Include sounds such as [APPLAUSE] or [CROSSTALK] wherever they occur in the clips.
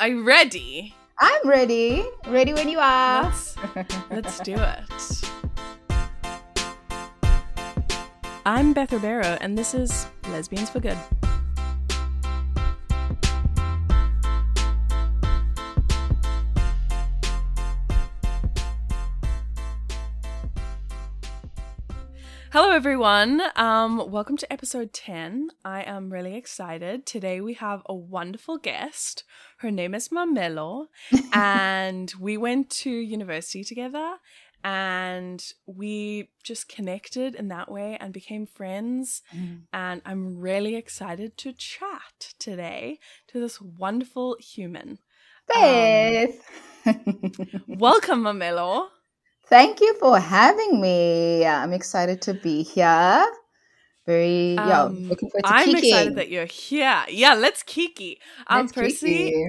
Are you ready? I'm ready. Ready when you are. Let's, let's do it. I'm Beth Ribeiro, and this is Lesbians for Good. Hello, everyone. Um, welcome to episode 10. I am really excited. Today we have a wonderful guest. Her name is Mamello, [LAUGHS] and we went to university together and we just connected in that way and became friends. Mm. And I'm really excited to chat today to this wonderful human. Beth. [LAUGHS] Welcome, Mamello. Thank you for having me. I'm excited to be here. Very, yeah, Um, looking forward to I'm kicking. excited that you're here. Yeah, let's kiki. Um, Let's Percy, kiki.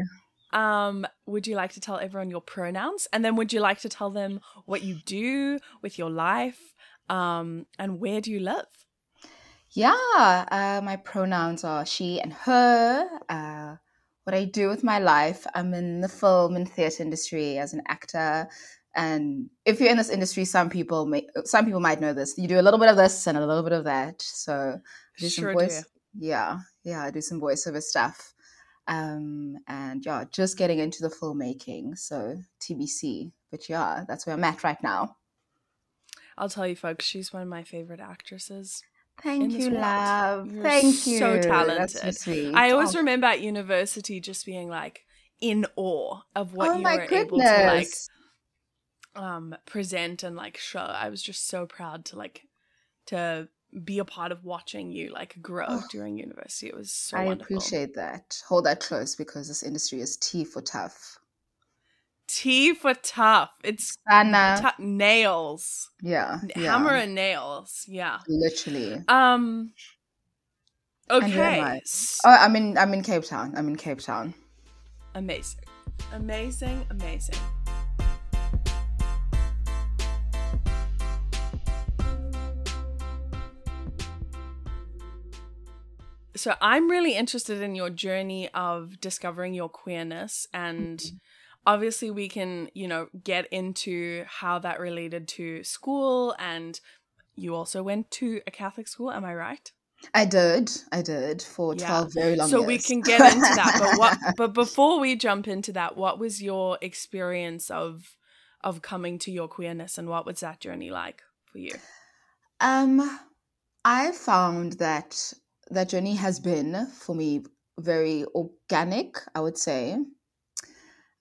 um, would you like to tell everyone your pronouns, and then would you like to tell them what you do with your life, um, and where do you live? Yeah, uh, my pronouns are she and her. Uh, what I do with my life, I'm in the film and theatre industry as an actor. And if you're in this industry, some people may, some people might know this. You do a little bit of this and a little bit of that. So do some voice. do. Yeah, yeah, I do some voiceover stuff. Um, and yeah, just getting into the filmmaking. So TBC. But yeah, that's where I'm at right now. I'll tell you, folks, she's one of my favorite actresses. Thank you, world. love. You're Thank you. so talented. I always Oh, remember at university just being like in awe of what oh you my were goodness. able to like um present and like show. I was just so proud to like to be a part of watching you like grow Oh. during university. It was so I wonderful. appreciate that. Hold that close because this industry is T for tough. T for tough. It's Sana. tou- nails. yeah, N- yeah. Hammer and nails. Yeah. Literally. Um And where am Okay. I? Oh, I'm in. I'm in Cape Town. I'm in Cape Town. Amazing. Amazing, amazing. So I'm really interested in your journey of discovering your queerness and obviously we can, you know, get into how that related to school and you also went to a Catholic school, am I right? I did. I did for Yeah. twelve very long time. so years. we can [LAUGHS] get into that but what but [LAUGHS] before we jump into that what was your experience of of coming to your queerness and what was that journey like for you Um, I found that that journey has been for me very organic. I would say.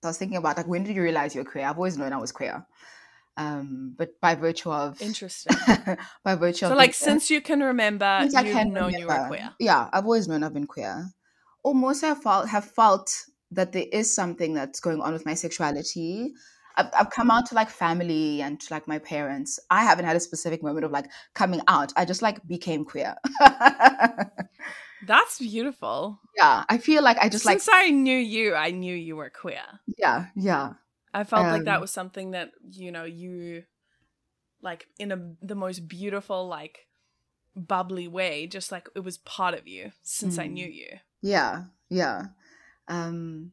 I was thinking about like when did you realize you're queer? I've always known I was queer, um, but by virtue of interesting [LAUGHS] by virtue so of like since you can remember Since I can known you were queer Yeah, I've always known I've been queer. Almost have felt have felt that there is something that's going on with my sexuality. I've, I've come out to like family and to like my parents. I haven't had a specific moment of like coming out. I just like became queer. [LAUGHS] that's beautiful yeah, I feel like I just like since i knew you i knew you were queer yeah, yeah, i felt like that Um, was something that you know you like in a the most beautiful like bubbly way just like it was part of you since i Mm. knew you yeah, yeah. Um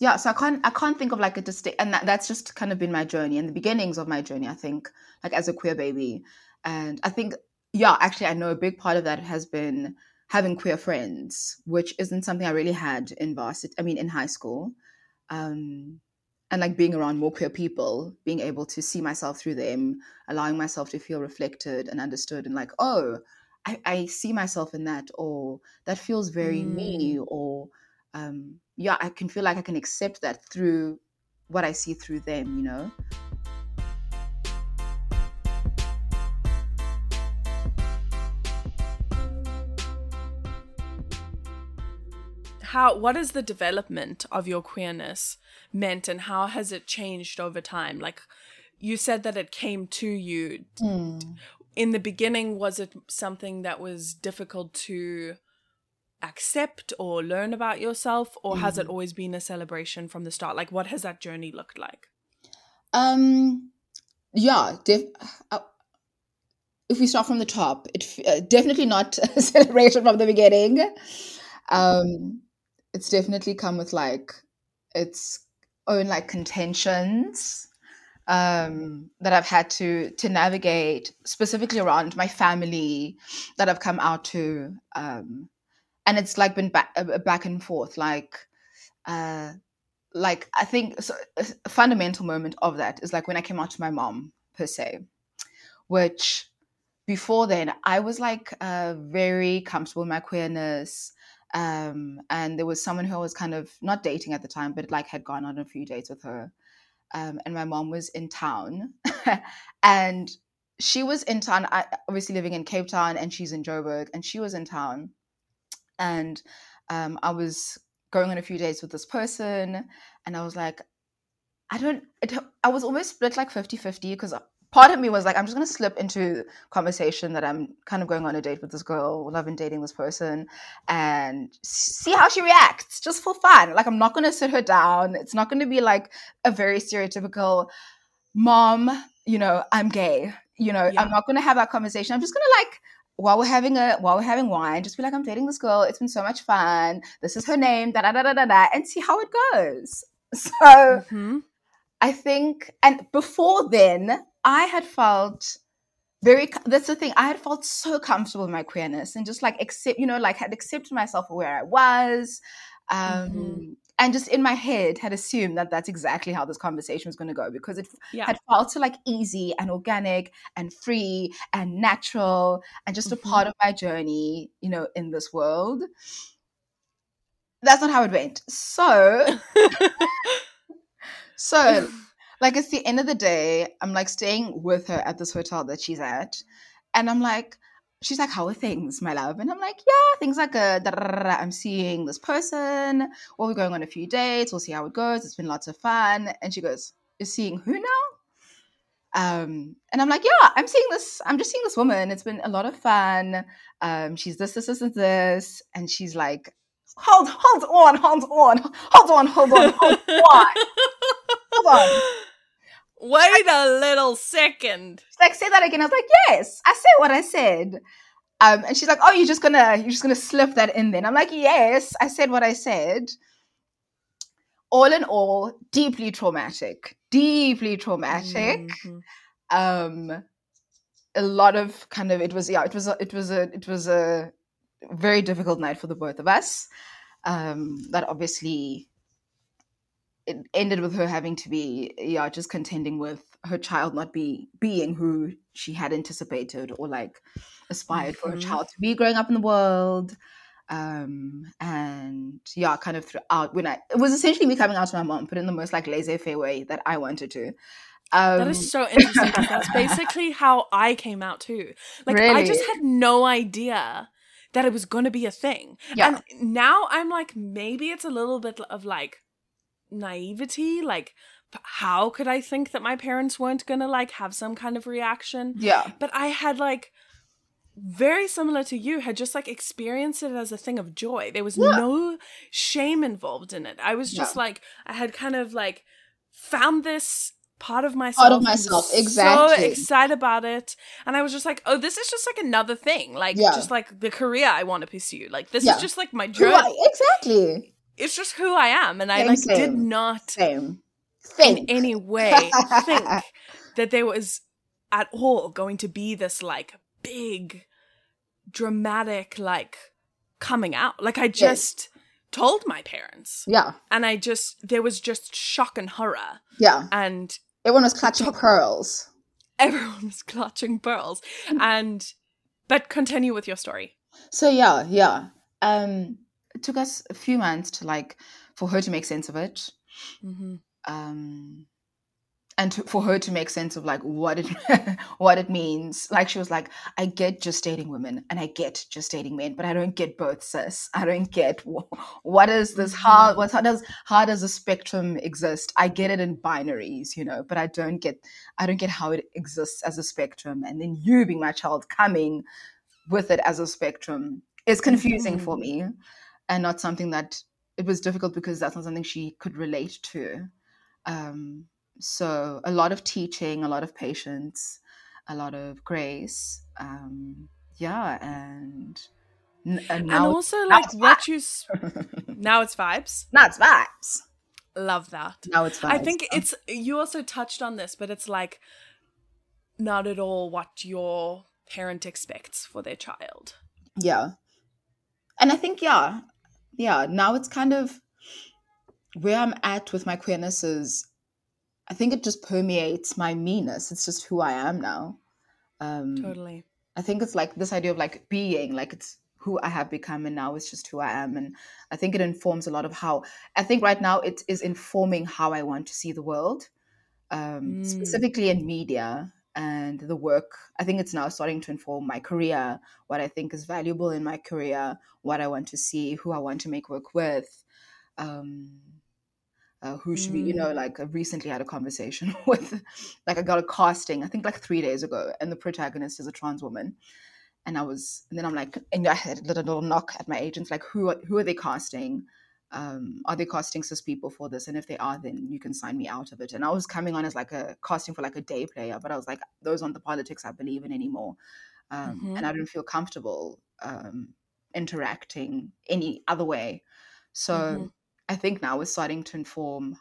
yeah, so I can't I can't think of like a distinct and that, that's just kind of been my journey and the beginnings of my journey, I think, like as a queer baby. And I think yeah, actually I know a big part of that has been having queer friends, which isn't something I really had in varsity I mean in high school. Um and like being around more queer people, being able to see myself through them, allowing myself to feel reflected and understood and like, oh, I, I see myself in that or that feels very me or um yeah i can feel like i can accept that through what i see through them you know? How what is the development of your queerness meant and how has it changed over time? Like you said that it came to you. Hmm. In the beginning was it something that was difficult to accept or learn about yourself or has it Mhm. always been a celebration from the start? Like what has that journey looked like? Um yeah def- uh, if we start from the top it uh, definitely not [LAUGHS] a celebration from the beginning. Um it's definitely come with like its own like contentions um, that I've had to to navigate specifically around my family that I've come out to, um, and it's like been back back and forth. Like, uh, like I think so, a fundamental moment of that is like when I came out to my mom per se, which before then I was like uh, very comfortable in my queerness. Um, and there was someone who I was kind of not dating at the time, but like had gone on a few dates with her um, and my mom was in town, [LAUGHS] and she was in town. I, obviously living in Cape Town, and she's in Joburg, and she was in town, and um, I was going on a few dates with this person, and I was like, I don't. It, I was almost split like 50-50 because part of me was like, I'm just going to slip into conversation that I'm kind of going on a date with this girl, I've been dating this person, and see how she reacts just for fun. Like, I'm not going to sit her down. It's not going to be like a very stereotypical mom, you know, I'm gay. You know, yeah. I'm not going to have that conversation. I'm just going to like, while we're having a while we're having wine, just be like, I'm dating this girl. It's been so much fun. This is her name, da da da da da da, and see how it goes. [LAUGHS] So mm-hmm. I think, and before then, I had felt very that's the thing i had felt so comfortable in my queerness and just like accept you know like had accepted myself for where i was um mm-hmm. And just in my head had assumed that that's exactly how this conversation was going to go because it yeah. had felt so like easy and organic and free and natural and just mm-hmm. a part of my journey you know in this world that's not how it went so [LAUGHS] so like it's the end of the day i'm like staying with her at this hotel that she's at and i'm like she's like how are things my love and i'm like yeah things are good i'm seeing this person well we're going on a few dates we'll see how it goes it's been lots of fun and she goes You're seeing who now um, and I'm like, yeah, I'm seeing this. I'm just seeing this woman. It's been a lot of fun. Um, she's this, this, this, and this. And she's like, hold, hold on, hold on, hold on, hold on, hold on, hold on. [LAUGHS] Wait a little second. She's like, say that again. I was like, yes, I said what I said. Um, and she's like, oh, you're just gonna you're just gonna slip that in then. I'm like, yes, I said what I said. All in all, deeply traumatic, deeply traumatic. Mm-hmm. Um, a lot of kind of it was yeah, it was a, it was a it was a very difficult night for the both of us. Um, that obviously it ended with her having to be yeah just contending with her child not be being who she had anticipated or like aspired mm-hmm. for her mm-hmm. child to be growing up in the world um and yeah kind of throughout when i it was essentially me coming out to my mom but in the most like laissez-faire way that i wanted to um, that is um, so interesting that's [LAUGHS] basically how i came out too like really? i just had no idea that it was going to be a thing yeah. and now i'm like maybe it's a little bit of like naivety like how could i think that my parents weren't gonna like have some kind of reaction? Yeah. But i had like very similar to you had just like experienced it as a thing of joy. There was yeah. no shame involved in it. I was just yeah. like i had kind of like found this part of myself part of myself. exactly. so excited about it. And i was just like oh this is just like another thing. Like yeah. just like the career i want to pursue. Like this is just like my journey exactly it's just who I am, and I same, like same. did not same. Think. in any way [LAUGHS] think that there was at all going to be this like big, dramatic like coming out. Like I just. Yes. Told my parents. Yeah. And I just, there was just shock and horror. Yeah. And everyone was clutching pearls. Everyone was clutching pearls. and, but continue with your story. So, yeah, yeah. Um, it took us a few months to like for her to make sense of it mm-hmm. um and to, for her to make sense of like what it [LAUGHS] what it means like she was like i get just dating women and i get just dating men but i don't get both sis i don't get what is this how mm-hmm. what how does how does a spectrum exist i get it in binaries you know but i don't get i don't get how it exists as a spectrum and then you being my child coming with it as a spectrum is confusing mm-hmm. for me and not something that it was difficult because that's not something she could relate to. Um, so a lot of teaching, a lot of patience, a lot of grace. Um, yeah, and and, and also like what you [LAUGHS] now it's vibes. Now it's vibes. Love that. Now it's vibes. I think it's you also touched on this, but it's like not at all what your parent expects for their child. Yeah. And I think, yeah, yeah, now it's kind of where I'm at with my queerness is I think it just permeates my meanness. It's just who I am now. Um, Totally. I think it's like this idea of like being, like it's who I have become, and now it's just who I am. And I think it informs a lot of how I think right now it is informing how I want to see the world, um, Mm. specifically in media and the work. I think it's now starting to inform my career, what I think is valuable in my career, what I want to see, who I want to make work with. Um, uh, who should be, you know, Mm. like I recently had a conversation [LAUGHS] with, like I got a casting, I think like three days ago, and the protagonist is a trans woman. And I was, and then I'm like, and I had a little, little knock at my agents, like, who are, who are they casting? Um, are they casting cis people for this? And if they are, then you can sign me out of it. And I was coming on as like a casting for like a day player, but I was like, those aren't the politics I believe in anymore. Um, Mhm. And I didn't feel comfortable um, interacting any other way. So Mhm. I think now it's starting to inform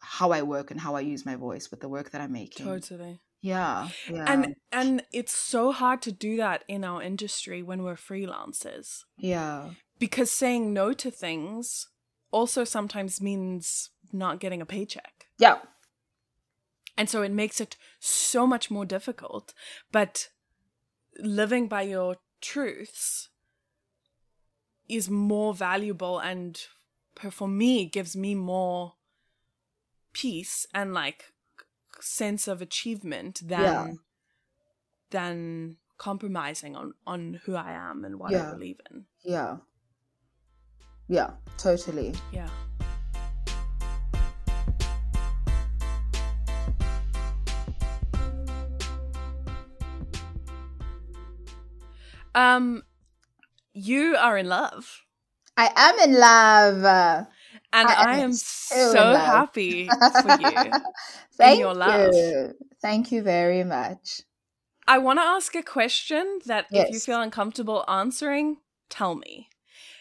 how I work and how I use my voice with the work that I'm making. Totally. Yeah, yeah, And and it's so hard to do that in our industry when we're freelancers. yeah, Because saying no to things also sometimes means not getting a paycheck. yeah, And so it makes it so much more difficult. But living by your truths is more valuable and for me gives me more peace and like sense of achievement than Yeah. than compromising on on who I am and what Yeah. I believe in. yeah, yeah, totally. Yeah. Um you are in love I am in love. and I I, am am so so, happy [LAUGHS] for you. Thank your love. you. Thank you very much. I want to ask a question that if you feel uncomfortable answering, tell me.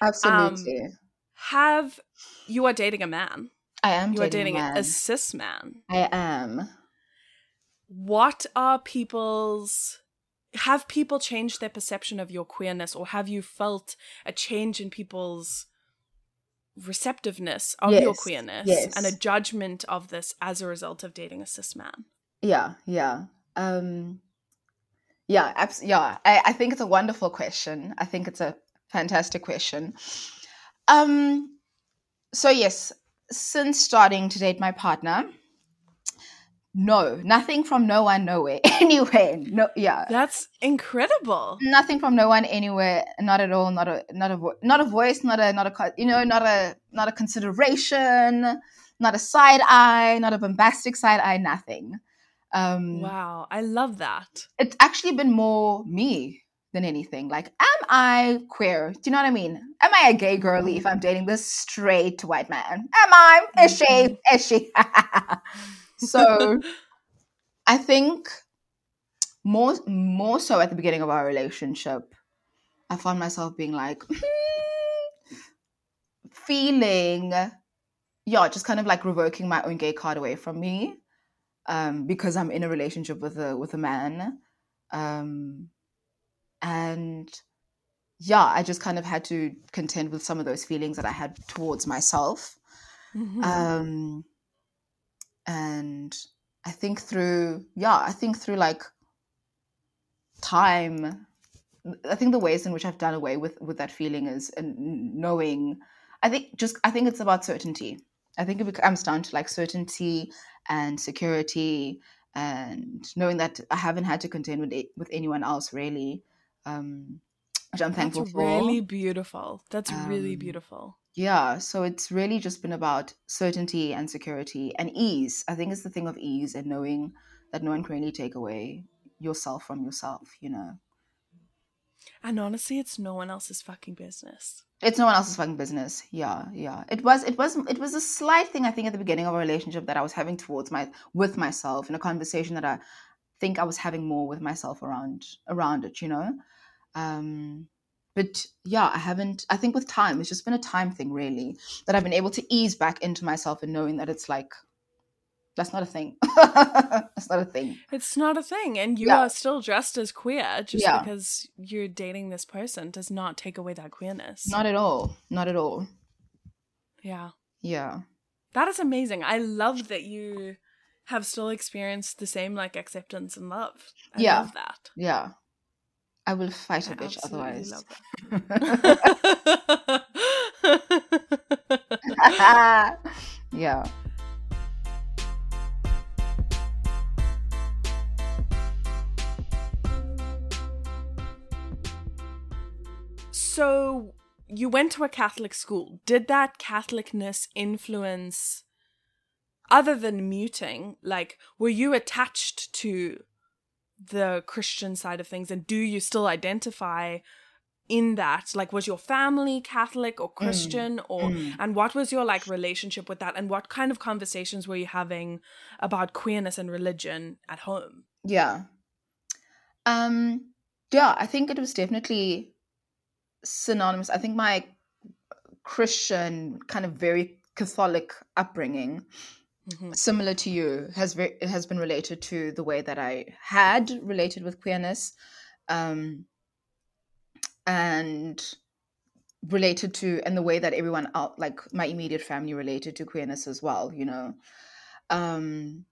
Absolutely. Have you are dating a man. I am You are dating, dating a a, cis man. I am. What are people's have people changed their perception of your queerness or have you felt a change in people's receptiveness of your queerness yes. and a judgment of this as a result of dating a cis man? Yeah, yeah. Um yeah, abs- yeah. I, I think it's a wonderful question. I think it's a fantastic question. Um so yes, since starting to date my partner, no, nothing from no one nowhere. [LAUGHS] anywhere. No yeah. That's incredible. Nothing from no one anywhere, not at all, not a not a vo- not a voice, not a not a you know, not a not a consideration, not a side eye, not a bombastic side eye, nothing. Um Wow, I love that. it's actually been more me than anything. Like, am I queer? Do you know what I mean? Am I a gay girly if I'm dating this straight white man? Am I? Is she? Is she? [LAUGHS] so I think more more so at the beginning of our relationship, I found myself being like [LAUGHS] feeling yeah, just kind of like revoking my own gay card away from me. Um, because I'm in a relationship with a with a man. Um and yeah, I just kind of had to contend with some of those feelings that I had towards myself. Mhm. Um, and I think through, yeah, I think through like time, I think the ways in which I've done away with with that feeling is and knowing. I think just I think it's about certainty. I think it comes down to like certainty and security and knowing that I haven't had to contend with it, with anyone else really, um, which I'm thankful That's for. really beautiful. That's really Um, beautiful. Yeah, so it's really just been about certainty and security and ease. I think it's the thing of ease and knowing that no one can really take away yourself from yourself, you know. And honestly, it's no one else's fucking business. It's no one else's fucking business. Yeah, yeah. It was it was it was a slight thing I think at the beginning of a relationship that I was having towards my with myself in a conversation that I think I was having more with myself around around it, you know. Um but yeah, I haven't. I think with time, it's just been a time thing, really, that I've been able to ease back into myself and knowing that it's like that's not a thing. [LAUGHS] that's not a thing. It's not a thing, and you Yeah. are still dressed as queer. Just Yeah. because you're dating this person does not take away that queerness. Not at all. Not at all. yeah, Yeah. that is amazing. I love that you have still experienced the same like acceptance and love. I Yeah. love that. Yeah. I will fight a I bitch otherwise. [LAUGHS] yeah. So you went to a Catholic school. Did that Catholicness influence other than muting? Like were you attached to the Christian side of things and do you still identify in that? Like was your family Catholic or Christian or Mm. and what was your like relationship with that and what kind of conversations were you having about queerness and religion at home? Yeah. Um yeah, I think it was definitely synonymous. I think my Christian kind of very Catholic upbringing Mhm. similar to you has it has been related to the way that I had related with queerness um and related to and the way that everyone out like my immediate family related to queerness as well you know um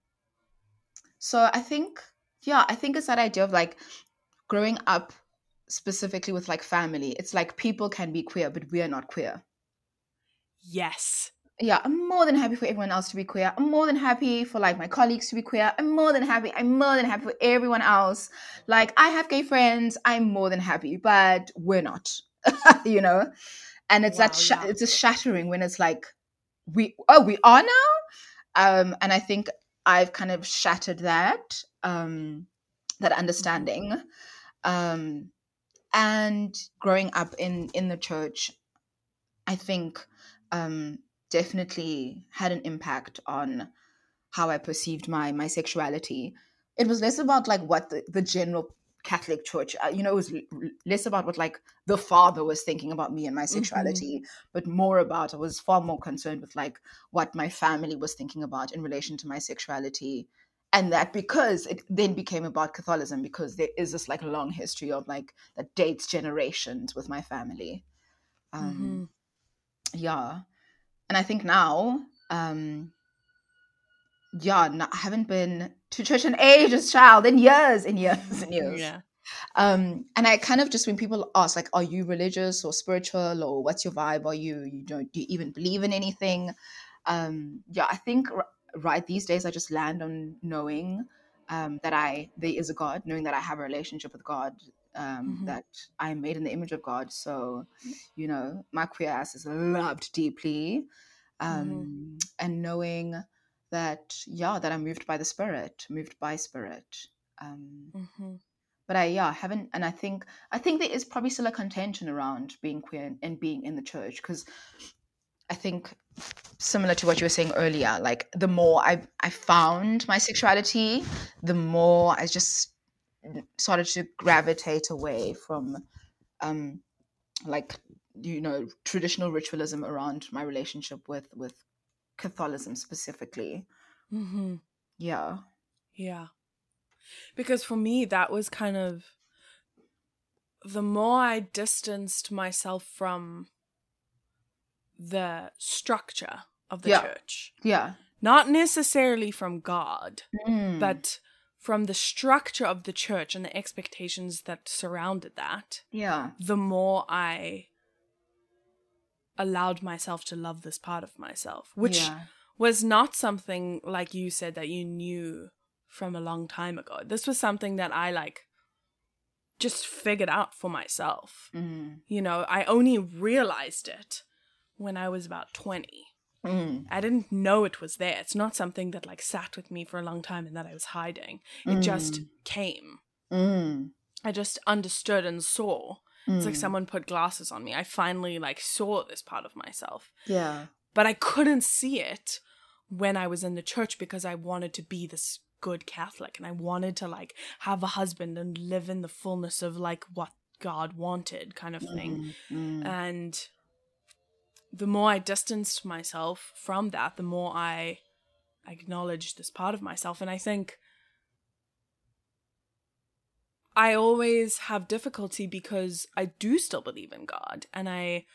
so i think yeah i think it's that idea of like growing up specifically with like family it's like people can be queer but we are not queer Yes. Yeah, I'm more than happy for everyone else to be queer. I'm more than happy for like my colleagues to be queer. I'm more than happy. I'm more than happy for everyone else. Like I have gay friends. I'm more than happy, but we're not. [LAUGHS] you know, and it's that Wow, sha- yeah. it's a shattering when it's like we oh we are now. Um, and I think I've kind of shattered that um, that understanding. Um, and growing up in in the church, I think um, definitely had an impact on how I perceived my my sexuality. It was less about like what the, the general Catholic Church, uh, you know, it was l- less about what like the father was thinking about me and my sexuality, but more about I was far more concerned with like what my family was thinking about in relation to my sexuality. And that because it then became about Catholicism because there is this like long history of like that dates generations with my family. Um, yeah and i think now um yeah no, i haven't been to church in ages child in years in years and years. Yeah. um and i kind of just when people ask like are you religious or spiritual or what's your vibe? Are you you don't do you even believe in anything? Um yeah i think r- right these days i just land on knowing um that i there is a god knowing that i have a relationship with god um Mhm. that i'm made in the image of god. So you know my queer ass is loved deeply um and knowing that yeah that i'm moved by the spirit moved by spirit um hmm but I yeah haven't and I think I think there is probably still a contention around being queer and, and being in the church because I think similar to what you were saying earlier like the more I I found my sexuality the more I just started to gravitate away from um like you know traditional ritualism around my relationship with with Catholicism specifically hmm yeah Yeah. Because for me, that was kind of the more I distanced myself from the structure of the Yeah. church, yeah not necessarily from God, Mm. but from the structure of the church and the expectations that surrounded that, yeah the more I allowed myself to love this part of myself, which yeah. was not something like you said that you knew from a long time ago. This was something that I like just figured out for myself. Mm. You know, I only realized it when I was about 20. Mm. I didn't know it was there. It's not something that like sat with me for a long time and that I was hiding. It just came. Mm. I just understood and saw. It's like Mm. someone put glasses on me. I finally like saw this part of myself. Yeah. but I couldn't see it when I was in the church because I wanted to be this good Catholic and I wanted to like have a husband and live in the fullness of like what God wanted, kind of thing. Mm, mm. And the more I distanced myself from that, the more I acknowledged this part of myself. And I think I always have difficulty because I do still believe in God and I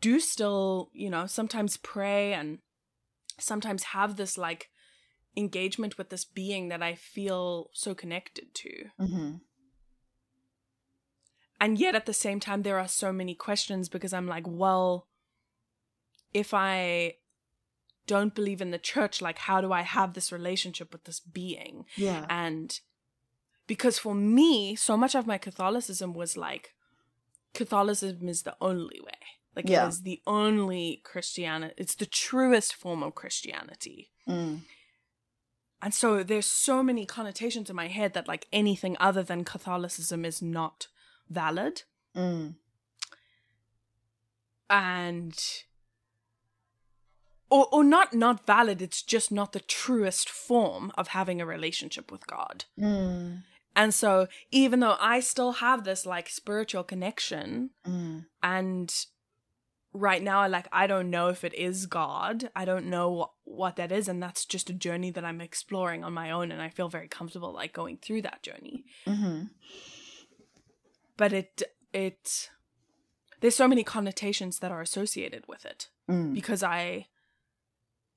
do still, you know, sometimes pray and sometimes have this like engagement with this being that I feel so connected to. Mm-hmm. And yet at the same time, there are so many questions because I'm like, well, if I don't believe in the church, like, how do I have this relationship with this being? Yeah. And because for me, so much of my Catholicism was like, Catholicism is the only way. Like, Yeah. it is the only Christianity. It's the truest form of Christianity. Mm. And so there's so many connotations in my head that like anything other than Catholicism is not valid. Mm. And or or not not valid, it's just not the truest form of having a relationship with God. Mm. And so even though I still have this like spiritual connection Mm. and right now like I don't know if it is God. I don't know what, what that is and that's just a journey that I'm exploring on my own and I feel very comfortable like going through that journey. Mm-hmm. But it it there's so many connotations that are associated with it Mm. because I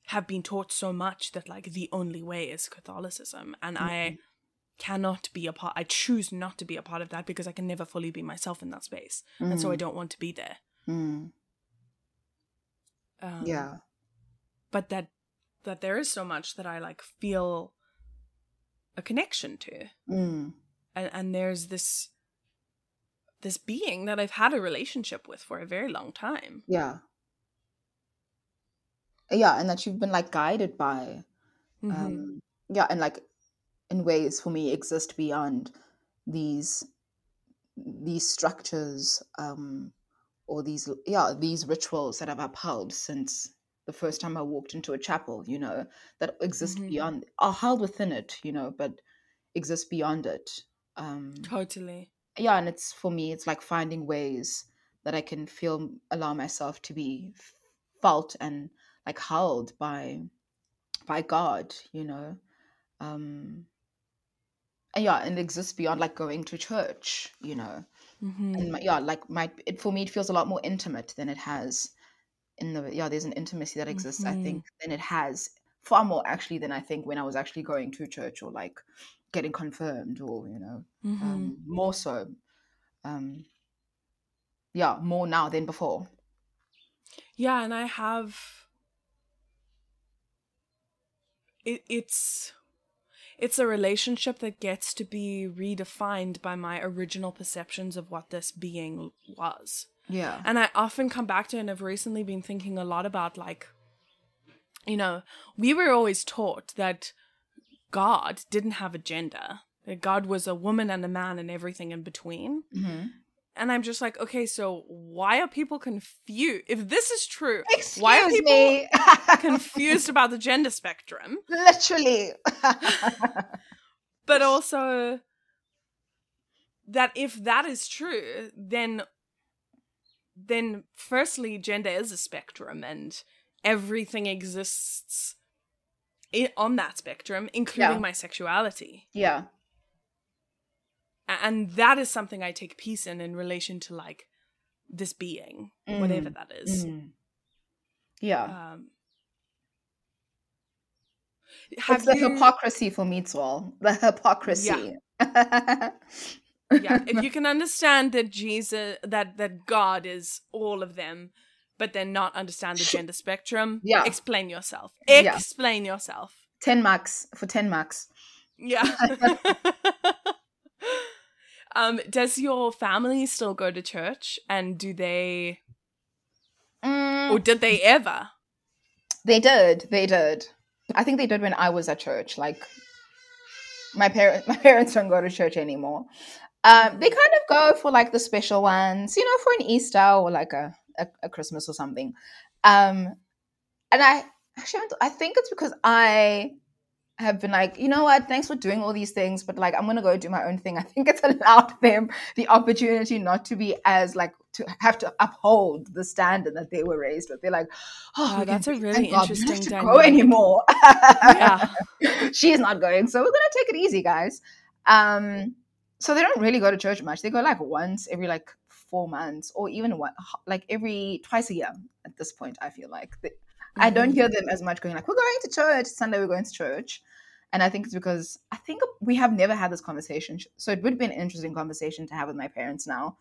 have been taught so much that like the only way is Catholicism and I cannot be a part I choose not to be a part of that because I can never fully be myself in that space. And so I don't want to be there. Mm. Um, Yeah. but that that there is so much that I like feel a connection to, Mm. and and there's this this being that I've had a relationship with for a very long time. Yeah. Yeah, and that you've been like guided by. Mhm. Um, yeah, and like in ways for me exist beyond these these structures um or these yeah these rituals that I've upheld since the first time I walked into a chapel you know that exist Mhm. beyond are held within it you know but exist beyond it um Totally. yeah and it's for me it's like finding ways that i can feel allow myself to be felt and like held by by god you know um and yeah and it exists beyond like going to church you know hmm and my, yeah like my it for me it feels a lot more intimate than it has in the yeah there's an intimacy that exists i Mhm. think than it has far more actually than i think when i was actually going to church or like getting confirmed or you know hmm um, more so. Um, yeah, more now than before. Yeah, and I have. It, it's it's a relationship that gets to be redefined by my original perceptions of what this being was. Yeah. And I often come back to it and I've recently been thinking a lot about like, you know, we were always taught that God didn't have a gender, that God was a woman and a man and everything in between. hmm And I'm just like, okay, so why are people confused? If this is true, Excuse why are people confused about the gender spectrum? [LAUGHS] Literally. [LAUGHS] But also that if that is true, then then firstly gender is a spectrum and everything exists i- on that spectrum including Yeah. my sexuality yeah. And that is something i take peace in in relation to like this being whatever Mm, that is Mm. Yeah. um have it's the you- hypocrisy for me, well. The hypocrisy. [LAUGHS] yeah if you can understand that jesus that that god is all of them but then not understand the gender spectrum Yeah. explain yourself Yeah. explain yourself 10 marks for 10 marks. yeah [LAUGHS] [LAUGHS] um does your family still go to church and do they Mm, or did they ever They did. They did. I think they did when I was at church. Like my parents, [LAUGHS] my parents don't go to church anymore. Um, they kind of go for like the special ones, you know, for an Easter or like a a, a Christmas or something. Um, and I actually, I I think it's because I have been like, you know what, thanks for doing all these things, but like I'm gonna go do my own thing. [LAUGHS] I think it's allowed them the opportunity not to be as like to have to uphold the standard that they were raised with. They're like, oh, oh that's a really interesting to go anymore. yeah, [LAUGHS] she's not going, so we're gonna take it easy, guys. Um, so they don't really go to church much. They go like once every like four months, or even one like every twice a year at this point. I feel like I don't mm-hmm. hear them as much going like, "We're going to church Sunday. We're going to church," and I think it's because I think we have never had this conversation. So it would be an interesting conversation to have with my parents now,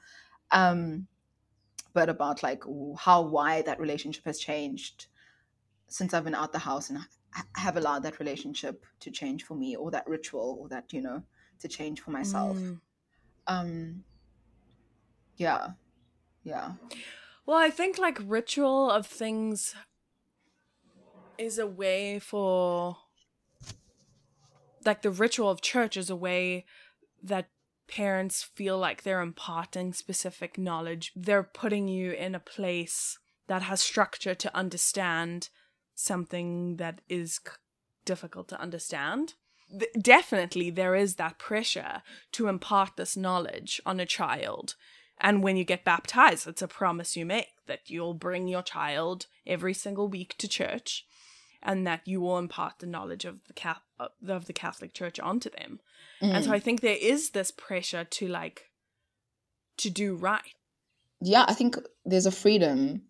um, but about like how why that relationship has changed since I've been out the house and I have allowed that relationship to change for me, or that ritual, or that you know to change for myself. Mm. Um, yeah, yeah. Well, I think like ritual of things is a way for like the ritual of church is a way that parents feel like they're imparting specific knowledge. They're putting you in a place that has structure to understand something that is difficult to understand. Definitely, there is that pressure to impart this knowledge on a child. And when you get baptized, it's a promise you make that you'll bring your child every single week to church and that you will impart the knowledge of the Catholic, of the Catholic Church onto them. Mm. And so mm. I think there is this pressure to like to do right. Yeah, I think there's a freedom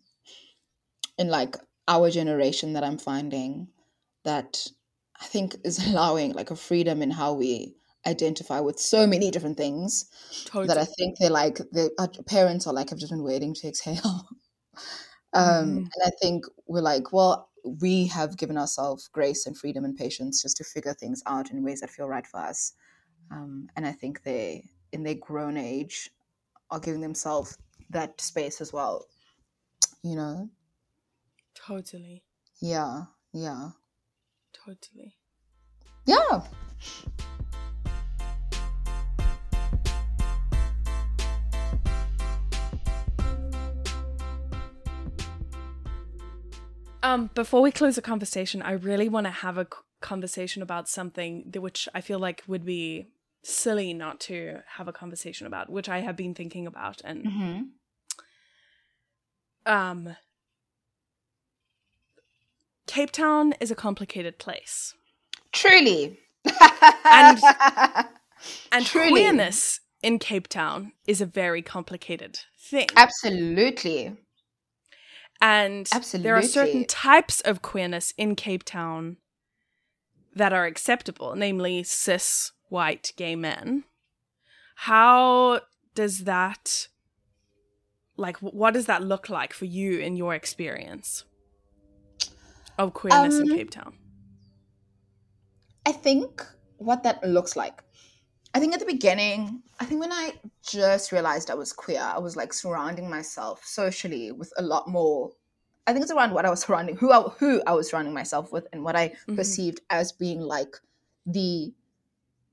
in like our generation that I'm finding that I think is [LAUGHS] allowing like a freedom in how we identify with so many different things totally. that I think they're like the parents are like have just been waiting to exhale. [LAUGHS] um, mm. And I think we're like, well, we have given ourselves grace and freedom and patience just to figure things out in ways that feel right for us. Um, and I think they, in their grown age, are giving themselves that space as well. You know? Totally. Yeah, yeah. Totally. Yeah. Um, before we close the conversation, I really want to have a conversation about something that, which I feel like would be silly not to have a conversation about, which I have been thinking about, and mm-hmm. um, Cape Town is a complicated place. Truly, and [LAUGHS] and Truly. queerness in Cape Town is a very complicated thing. Absolutely. And Absolutely. there are certain types of queerness in Cape Town that are acceptable, namely cis white gay men. How does that like what does that look like for you in your experience of queerness um, in Cape Town? I think what that looks like. I think at the beginning, I think when I just realized I was queer, I was like surrounding myself socially with a lot more. I think it's around what I was [LAUGHS] surrounding, who I, who I was surrounding myself with, and what I mm-hmm. perceived as being like the,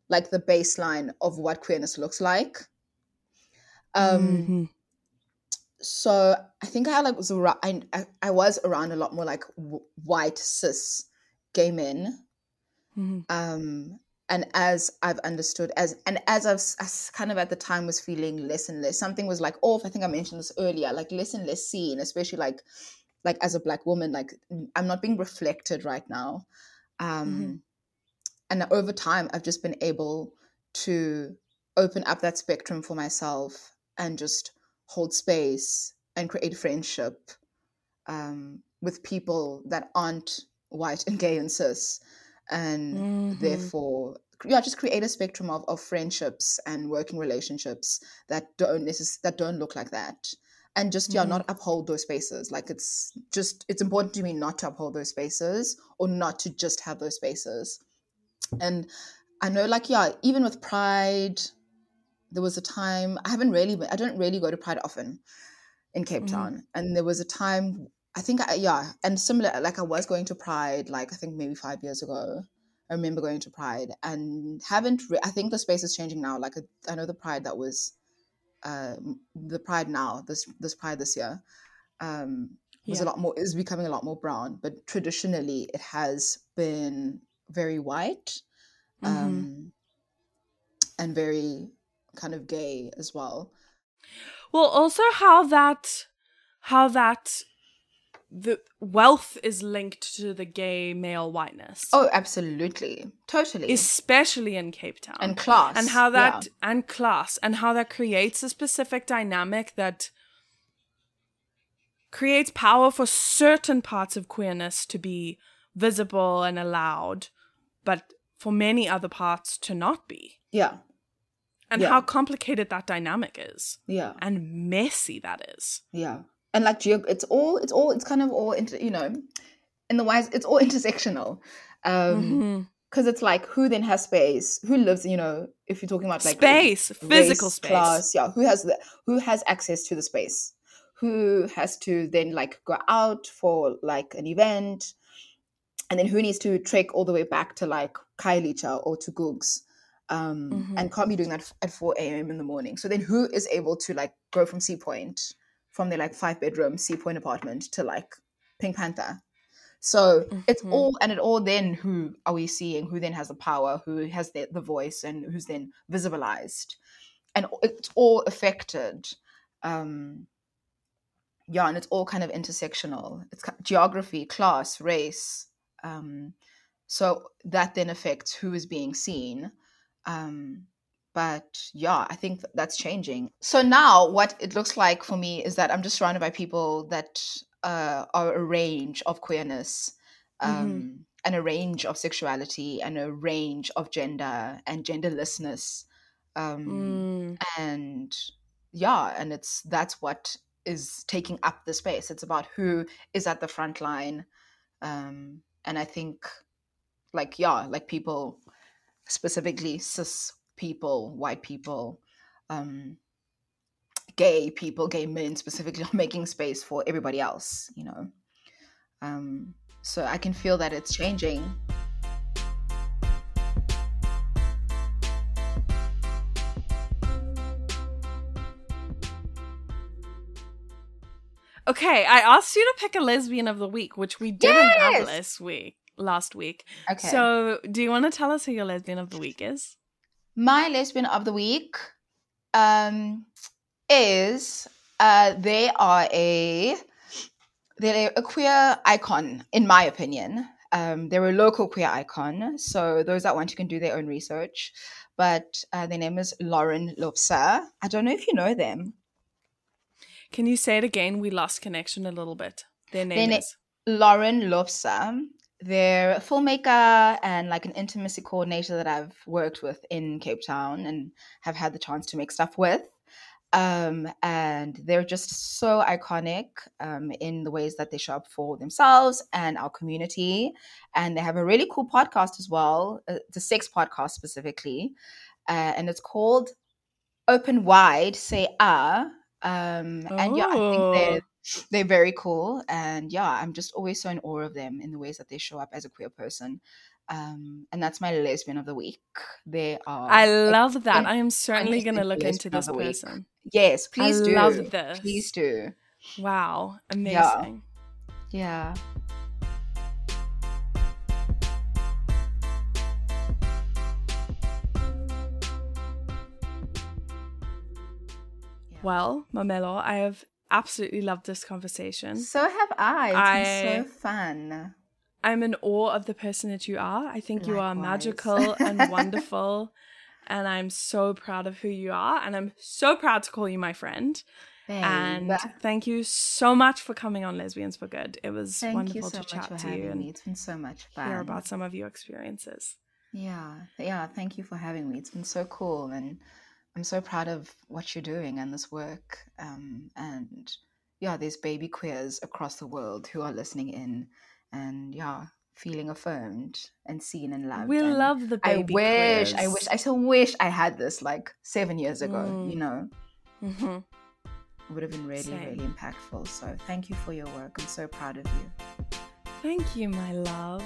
like the baseline of what queerness looks like. Um, mm-hmm. so I think I like was around, I, I was around a lot more like w- white cis gay men. Mm-hmm. Um, and as I've understood, as and as I've as kind of at the time was feeling less and less, something was like off. I think I mentioned this earlier, like less and less seen, especially like like as a black woman, like I'm not being reflected right now. Um, mm-hmm. And over time, I've just been able to open up that spectrum for myself and just hold space and create friendship um, with people that aren't white and gay and cis and mm-hmm. therefore yeah just create a spectrum of, of friendships and working relationships that don't necess- that don't look like that and just yeah mm-hmm. not uphold those spaces like it's just it's important to me not to uphold those spaces or not to just have those spaces and i know like yeah even with pride there was a time i haven't really i don't really go to pride often in cape mm-hmm. town and there was a time I think, I, yeah, and similar, like I was going to Pride, like I think maybe five years ago. I remember going to Pride and haven't, re- I think the space is changing now. Like I know the Pride that was, uh, the Pride now, this, this Pride this year, um, was yeah. a lot more, is becoming a lot more brown, but traditionally it has been very white Mhm. um, and very kind of gay as well. Well, also how that how that the wealth is linked to the gay male whiteness. Oh, absolutely, totally, especially in Cape Town. and class, and how that yeah. and class and how that creates a specific dynamic that creates power for certain parts of queerness to be visible and allowed but for many other parts to not be yeah, and Yeah. how complicated that dynamic is yeah, and messy that is yeah, and like geo- it's all, it's all, it's kind of all, inter- you know, in the wise, it's all [LAUGHS] intersectional. Um, Mhm. because it's like who then has space who lives you know if you're talking about like space physical space class yeah who has the who has access to the space who has to then like go out for like an event and then who needs to trek all the way back to like Khayelitsha or to Gugs um Mhm. and can't be doing that at 4 a.m in the morning so then who is able to like go from sea point from their like five bedroom sea point apartment to like pink panther. So it's Mhm. all and it all then who are we seeing? Who then has the power? Who has the, the voice and who's then visibilized? And it's all affected um yeah and it's all kind of intersectional. It's geography class race um so that then affects who is being seen um but yeah i think that's changing. So now what it looks like for me is that i'm just surrounded by people that uh, are a range of queerness um, and a range of sexuality and a range of gender and genderlessness um, Mm. and yeah and it's that's what is taking up the space. It's about who is at the front line um, and i think like yeah like people specifically cis people white people um, gay people gay men specifically [LAUGHS] are making space for everybody else you know? Um, so i can feel that it's changing. Okay i asked you to pick a lesbian of the week which we didn't have last week last week. Okay. So do you want to tell us who your lesbian of the week is my lesbian of the week um is uh they are a they're a queer icon in my opinion. Um they're a local queer icon so those that want to can do their own research. But uh, their name is lauren lopsa i don't know if you know them. Can you say it again? We lost connection a little bit. Their name na- is Lauren Lopsa. They're a filmmaker and like an intimacy coordinator that I've worked with in Cape Town and have had the chance to make stuff with. Um, and they're just so iconic um, in the ways that they show up for themselves and our community. And they have a really cool podcast as well, uh, the sex podcast specifically. Uh, and it's called Open Wide, Say Ah. Um, and yeah, I think they're Oh. They're very cool and yeah i'm just always so in awe of them in the ways that they show up as a queer person um and that's my lesbian of the week. They are i love that. I am certainly going to look into this the week. person yes please I do. love this. please do. Wow amazing. Yeah. Yeah. well Mamello i have absolutely loved this conversation so have i it's I- been so fun I'm in awe of the person that you are. I think you are magical and [LAUGHS] wonderful. And I'm so proud of who you are. And I'm so proud to call you my friend. Babe, And thank you so much for coming on Lesbians for Good. It was thank wonderful so to chat to you me and it's been so much fun hear about some of your experiences. Yeah, yeah, thank you for having me. It's been so cool and I'm so proud of what you're doing and this work. Um, and yeah, there's baby queers across the world who are listening in and yeah, feeling affirmed and seen and loved. We and love the baby. I wish, I queers. wish, I still wish I had this like seven years ago, Mm. you know, Mhm. it would have been really, Same. really impactful. So thank you for your work. I'm so proud of you. Thank you, my love.